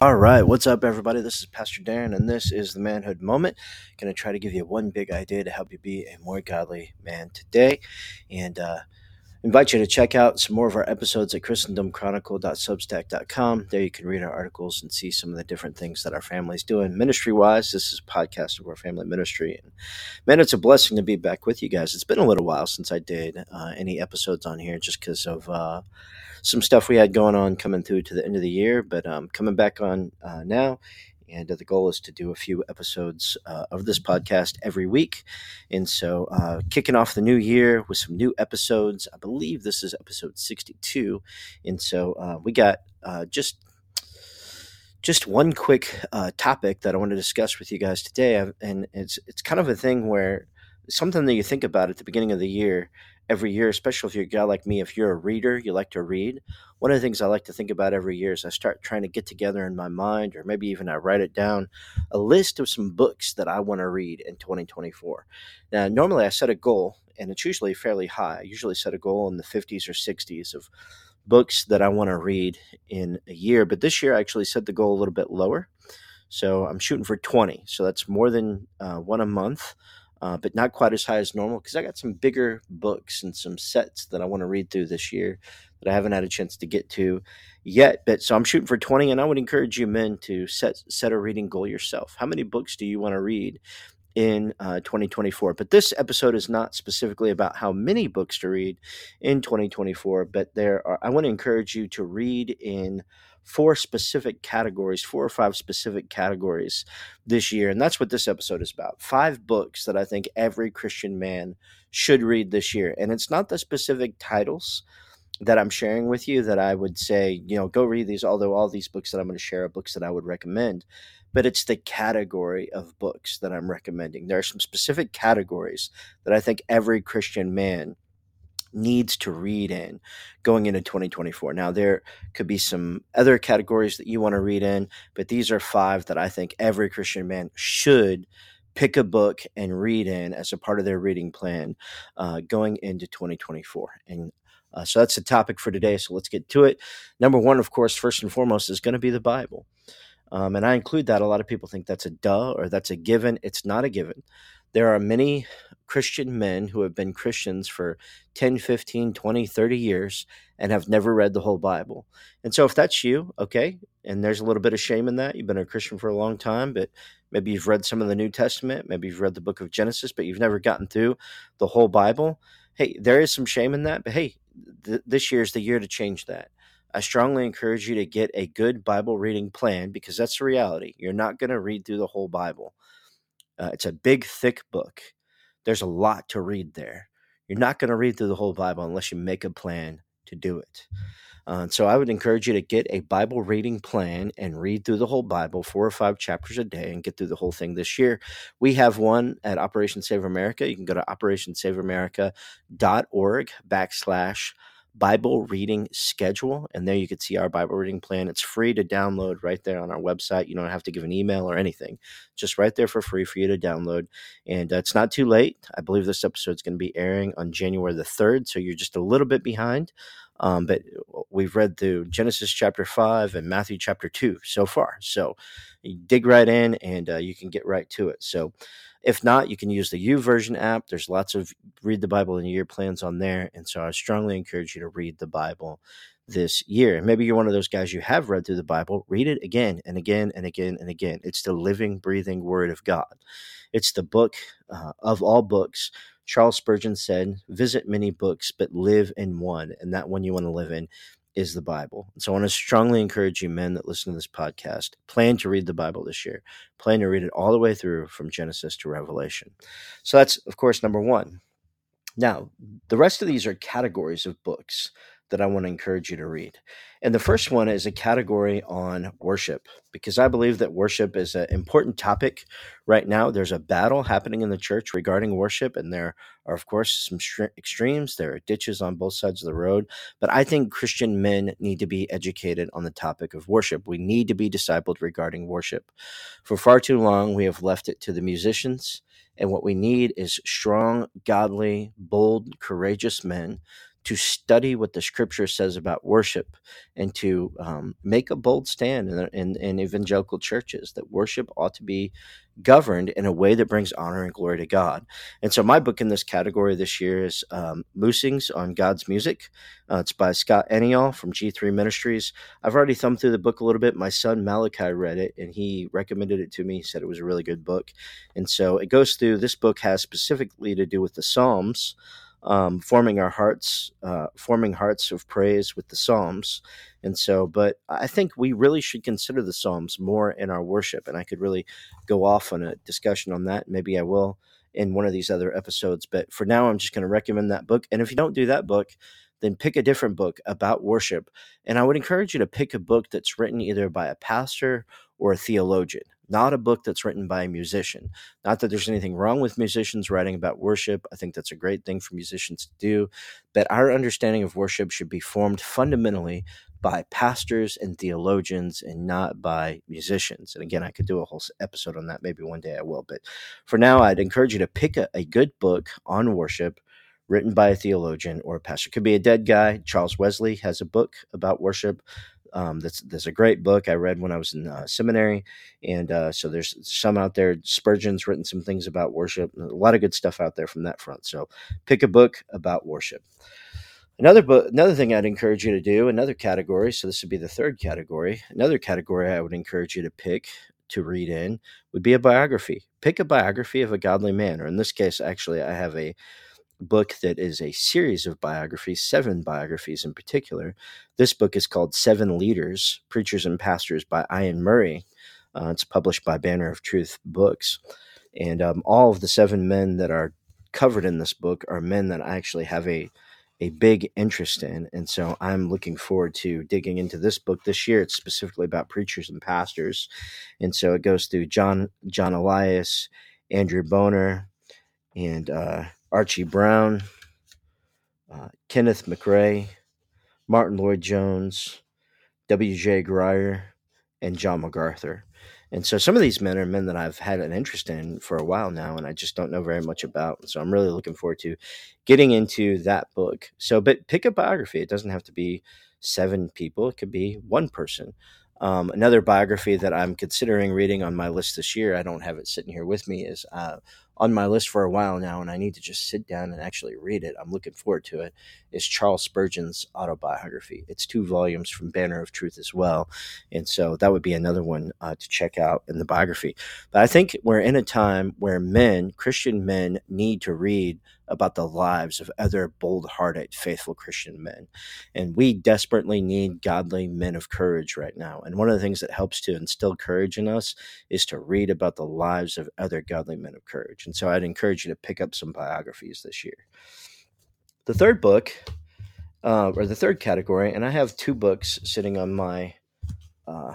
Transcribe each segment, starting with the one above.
All right, what's up, everybody? This is Pastor Darren, and this is the Manhood Moment. Going to try to give you one big idea to help you be a more godly man today, and uh, invite you to check out some more of our episodes at christendomchronicle.substack.com. There you can read our articles and see some of the different things that our family's doing ministry-wise. This is a podcast of our family ministry, and man, it's a blessing to be back with you guys. It's been a little while since I did uh, any episodes on here, just because of. Uh, some stuff we had going on coming through to the end of the year, but um, coming back on uh, now. And uh, the goal is to do a few episodes uh, of this podcast every week. And so, uh, kicking off the new year with some new episodes. I believe this is episode 62. And so, uh, we got uh, just just one quick uh, topic that I want to discuss with you guys today, and it's it's kind of a thing where something that you think about at the beginning of the year every year, especially if you're a guy like me, if you're a reader, you like to read. One of the things I like to think about every year is I start trying to get together in my mind, or maybe even I write it down, a list of some books that I want to read in 2024. Now, normally I set a goal, and it's usually fairly high. I usually set a goal in the 50s or 60s of books that I want to read in a year, but this year I actually set the goal a little bit lower. So I'm shooting for 20. So that's more than uh, one a month uh, but not quite as high as normal because I got some bigger books and some sets that I want to read through this year that I haven't had a chance to get to yet. But so I'm shooting for 20, and I would encourage you men to set set a reading goal yourself. How many books do you want to read? In uh, 2024. But this episode is not specifically about how many books to read in 2024, but there are, I want to encourage you to read in four specific categories, four or five specific categories this year. And that's what this episode is about. Five books that I think every Christian man should read this year. And it's not the specific titles that I'm sharing with you that I would say, you know, go read these, although all these books that I'm going to share are books that I would recommend. But it's the category of books that I'm recommending. There are some specific categories that I think every Christian man needs to read in going into 2024. Now, there could be some other categories that you want to read in, but these are five that I think every Christian man should pick a book and read in as a part of their reading plan uh, going into 2024. And uh, so that's the topic for today. So let's get to it. Number one, of course, first and foremost, is going to be the Bible. Um, and I include that. A lot of people think that's a duh or that's a given. It's not a given. There are many Christian men who have been Christians for 10, 15, 20, 30 years and have never read the whole Bible. And so if that's you, okay, and there's a little bit of shame in that. You've been a Christian for a long time, but maybe you've read some of the New Testament, maybe you've read the book of Genesis, but you've never gotten through the whole Bible. Hey, there is some shame in that, but hey, th- this year is the year to change that. I strongly encourage you to get a good Bible reading plan because that's the reality. You're not going to read through the whole Bible. Uh, it's a big, thick book. There's a lot to read there. You're not going to read through the whole Bible unless you make a plan to do it. Uh, so I would encourage you to get a Bible reading plan and read through the whole Bible, four or five chapters a day, and get through the whole thing this year. We have one at Operation Save America. You can go to operationsaveamerica.org backslash Bible reading schedule. And there you can see our Bible reading plan. It's free to download right there on our website. You don't have to give an email or anything, just right there for free for you to download. And uh, it's not too late. I believe this episode is going to be airing on January the 3rd. So you're just a little bit behind. Um, but we've read through Genesis chapter 5 and Matthew chapter 2 so far. So dig right in and uh, you can get right to it. So if not, you can use the YouVersion app. There's lots of read the Bible in a year plans on there. And so I strongly encourage you to read the Bible this year. Maybe you're one of those guys you have read through the Bible. Read it again and again and again and again. It's the living, breathing Word of God. It's the book uh, of all books. Charles Spurgeon said, Visit many books, but live in one. And that one you want to live in is the Bible. So I want to strongly encourage you, men that listen to this podcast, plan to read the Bible this year. Plan to read it all the way through from Genesis to Revelation. So that's, of course, number one. Now, the rest of these are categories of books that I want to encourage you to read. And the first one is a category on worship, because I believe that worship is an important topic right now. There's a battle happening in the church regarding worship, and there are, of course, some extremes. There are ditches on both sides of the road. But I think Christian men need to be educated on the topic of worship. We need to be discipled regarding worship. For far too long, we have left it to the musicians. And what we need is strong, godly, bold, courageous men to study what the scripture says about worship and to um, make a bold stand in, in, in evangelical churches that worship ought to be governed in a way that brings honor and glory to God. And so, my book in this category this year is um, Musings on God's Music. Uh, it's by Scott Aniol from G3 Ministries. I've already thumbed through the book a little bit. My son Malachi read it and he recommended it to me. He said it was a really good book. And so, it goes through this book has specifically to do with the Psalms um, forming our hearts, uh, forming hearts of praise with the Psalms. And so, but I think we really should consider the Psalms more in our worship. And I could really go off on a discussion on that. Maybe I will in one of these other episodes. But for now, I'm just going to recommend that book. And if you don't do that book, then pick a different book about worship. And I would encourage you to pick a book that's written either by a pastor or a theologian not a book that's written by a musician. Not that there's anything wrong with musicians writing about worship. I think that's a great thing for musicians to do. But our understanding of worship should be formed fundamentally by pastors and theologians and not by musicians. And again, I could do a whole episode on that. Maybe one day I will. But for now, I'd encourage you to pick a, a good book on worship written by a theologian or a pastor. It could be a dead guy. Charles Wesley has a book about worship. Um, that's that's a great book I read when I was in uh, seminary, and uh, so there's some out there. Spurgeon's written some things about worship. A lot of good stuff out there from that front. So pick a book about worship. Another book, another thing I'd encourage you to do, another category. So this would be the third category. Another category I would encourage you to pick to read in would be a biography. Pick a biography of a godly man, or in this case, actually, I have a book that is a series of biographies, seven biographies in particular. This book is called Seven Leaders Preachers and Pastors by Iain Murray. Uh, it's published by Banner of Truth Books. And um, all of the seven men that are covered in this book are men that I actually have a a big interest in. And so I'm looking forward to digging into this book this year. It's specifically about preachers and pastors. And so it goes through John John Elias, Andrew Bonar and uh, Archie Brown, uh, Kenneth MacRae, Martyn Lloyd-Jones, W.J. Grier, and John MacArthur. And so some of these men are men that I've had an interest in for a while now, and I just don't know very much about. So I'm really looking forward to getting into that book. So, but pick a biography. It doesn't have to be seven people, it could be one person. Um, another biography that I'm considering reading on my list this year, I don't have it sitting here with me, is uh, on my list for a while now, and I need to just sit down and actually read it. I'm looking forward to it. Is Charles Spurgeon's autobiography? It's two volumes from Banner of Truth as well, and so that would be another one uh, to check out in the biography. But I think we're in a time where men, Christian men, need to read about the lives of other bold hearted, faithful Christian men. And we desperately need godly men of courage right now. And one of the things that helps to instill courage in us is to read about the lives of other godly men of courage. And so I'd encourage you to pick up some biographies this year. The third book, uh, or the third category, and I have two books sitting on my uh,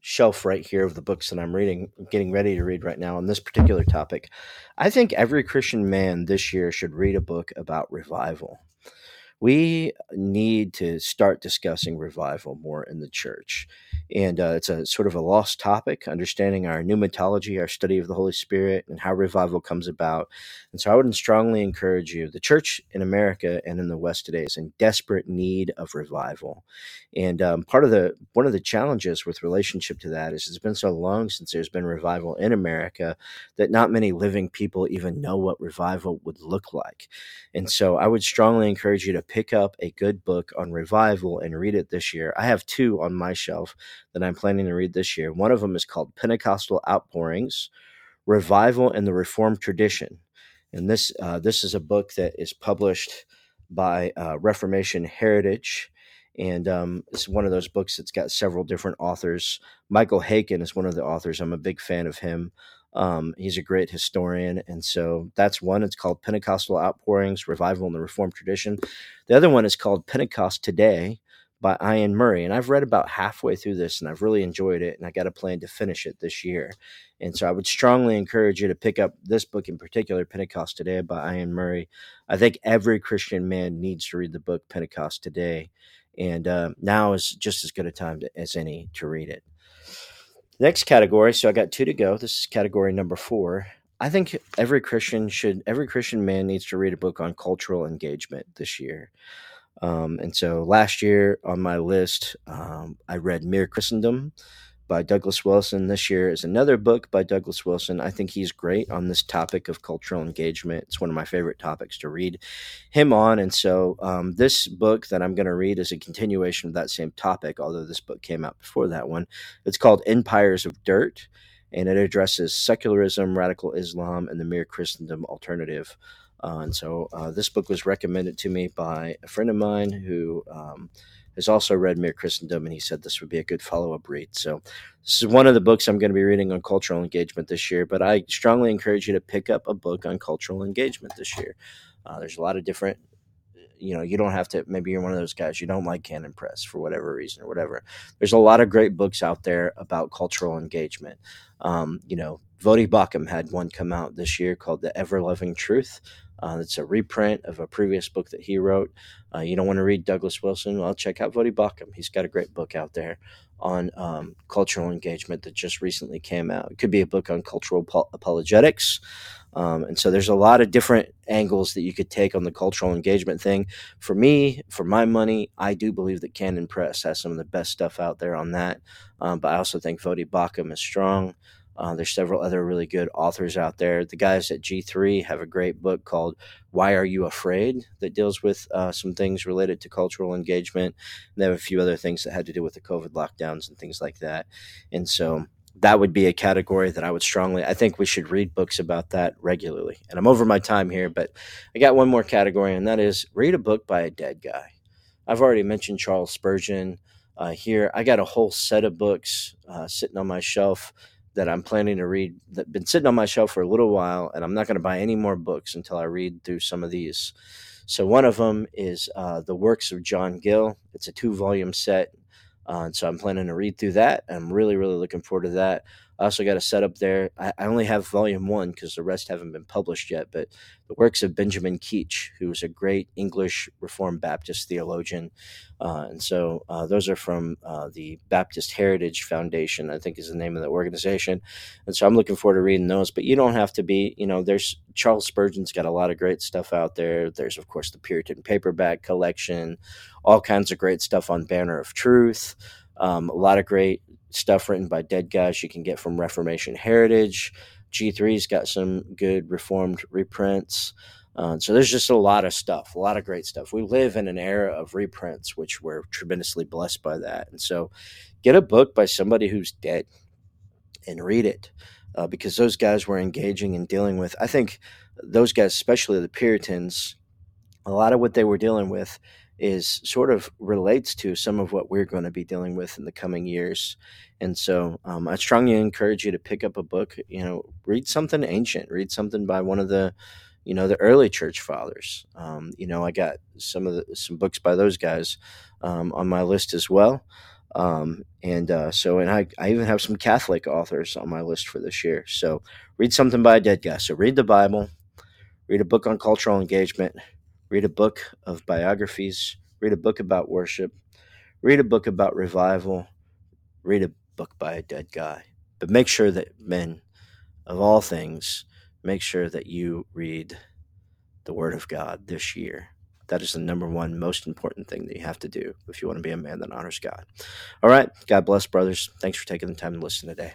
shelf right here of the books that I'm reading, getting ready to read right now on this particular topic. I think every Christian man this year should read a book about revival we need to start discussing revival more in the church. And uh, it's a sort of a lost topic, understanding our pneumatology, our study of the Holy Spirit, and how revival comes about. And so I would strongly encourage you. The church in America and in the West today is in desperate need of revival. And um, part of the one of the challenges with relationship to that is it's been so long since there's been revival in America that not many living people even know what revival would look like. And so I would strongly encourage you to pick up a good book on revival and read it this year. I have two on my shelf that I'm planning to read this year. One of them is called Pentecostal Outpourings Revival in the Reformed Tradition. And this, uh, this is a book that is published by uh, Reformation Heritage. And um, it's one of those books that's got several different authors. Michael Haykin is one of the authors. I'm a big fan of him. Um, he's a great historian. And so that's one. It's called Pentecostal Outpourings Revival in the Reformed Tradition. The other one is called Pentecost Today by Iain Murray. And I've read about halfway through this and I've really enjoyed it. And I got a plan to finish it this year. And so I would strongly encourage you to pick up this book in particular, Pentecost Today by Iain Murray. I think every Christian man needs to read the book Pentecost Today. And uh, now is just as good a time to, as any to read it. Next category. So I got two to go. This is category number four. I think every Christian should, every Christian man needs to read a book on cultural engagement this year. Um, and so last year on my list, um, I read Mere Christendom by Douglas Wilson. This year is another book by Douglas Wilson. I think he's great on this topic of cultural engagement. It's one of my favorite topics to read him on. And so um, this book that I'm going to read is a continuation of that same topic, although this book came out before that one. It's called Empires of Dirt, and it addresses secularism, radical Islam, and the mere Christendom alternative. Uh, and so uh, this book was recommended to me by a friend of mine who um, has also read Mere Christendom, and he said this would be a good follow up read. So, this is one of the books I'm going to be reading on cultural engagement this year, but I strongly encourage you to pick up a book on cultural engagement this year. Uh, there's a lot of different you know you don't have to maybe you're one of those guys you don't like canon press for whatever reason or whatever there's a lot of great books out there about cultural engagement um, you know Voddie Baucham had one come out this year called The Ever Loving Truth. Uh, it's a reprint of a previous book that he wrote. Uh, you don't want to read Douglas Wilson? Well, check out Voddie Baucham. He's got a great book out there on um, cultural engagement that just recently came out. It could be a book on cultural po- apologetics. Um, and so there's a lot of different angles that you could take on the cultural engagement thing. For me, for my money, I do believe that Canon Press has some of the best stuff out there on that. Um, but I also think Voddie Baucham is strong. Uh, there's several other really good authors out there. The guys at G3 have a great book called Why Are You Afraid that deals with uh, some things related to cultural engagement. And they have a few other things that had to do with the COVID lockdowns and things like that. And so that would be a category that I would strongly, I think we should read books about that regularly. And I'm over my time here, but I got one more category, and that is read a book by a dead guy. I've already mentioned Charles Spurgeon. Uh, here, I got a whole set of books uh, sitting on my shelf that I'm planning to read that been sitting on my shelf for a little while, and I'm not going to buy any more books until I read through some of these. So one of them is uh, the works of John Gill. It's a two volume set, uh, and so I'm planning to read through that. I'm really really looking forward to that. I also got a setup there. I, I only have volume one because the rest haven't been published yet. But the works of Benjamin Keach, who was a great English Reformed Baptist theologian, uh, and so uh, those are from uh, the Baptist Heritage Foundation, I think is the name of the organization. And so I'm looking forward to reading those. But you don't have to be, you know, there's Charles Spurgeon's got a lot of great stuff out there. There's of course the Puritan paperback collection, all kinds of great stuff on Banner of Truth. Um, a lot of great stuff written by dead guys you can get from Reformation Heritage. G3's got some good Reformed reprints. Uh, so there's just a lot of stuff, a lot of great stuff. We live in an era of reprints, which we're tremendously blessed by that. And so get a book by somebody who's dead and read it uh, because those guys were engaging and dealing with, I think those guys, especially the Puritans, a lot of what they were dealing with is sort of relates to some of what we're going to be dealing with in the coming years. And so um, I strongly encourage you to pick up a book, you know, read something ancient, read something by one of the, you know, the early church fathers. Um, you know, I got some of the, some books by those guys um, on my list as well. Um, and uh, so, and I, I even have some Catholic authors on my list for this year. So read something by a dead guy. So read the Bible, read a book on cultural engagement, read a book of biographies, read a book about worship, read a book about revival, read a book by a dead guy. But make sure that men, of all things, make sure that you read the Word of God this year. That is the number one most important thing that you have to do if you want to be a man that honors God. All right. God bless, brothers. Thanks for taking the time to listen today.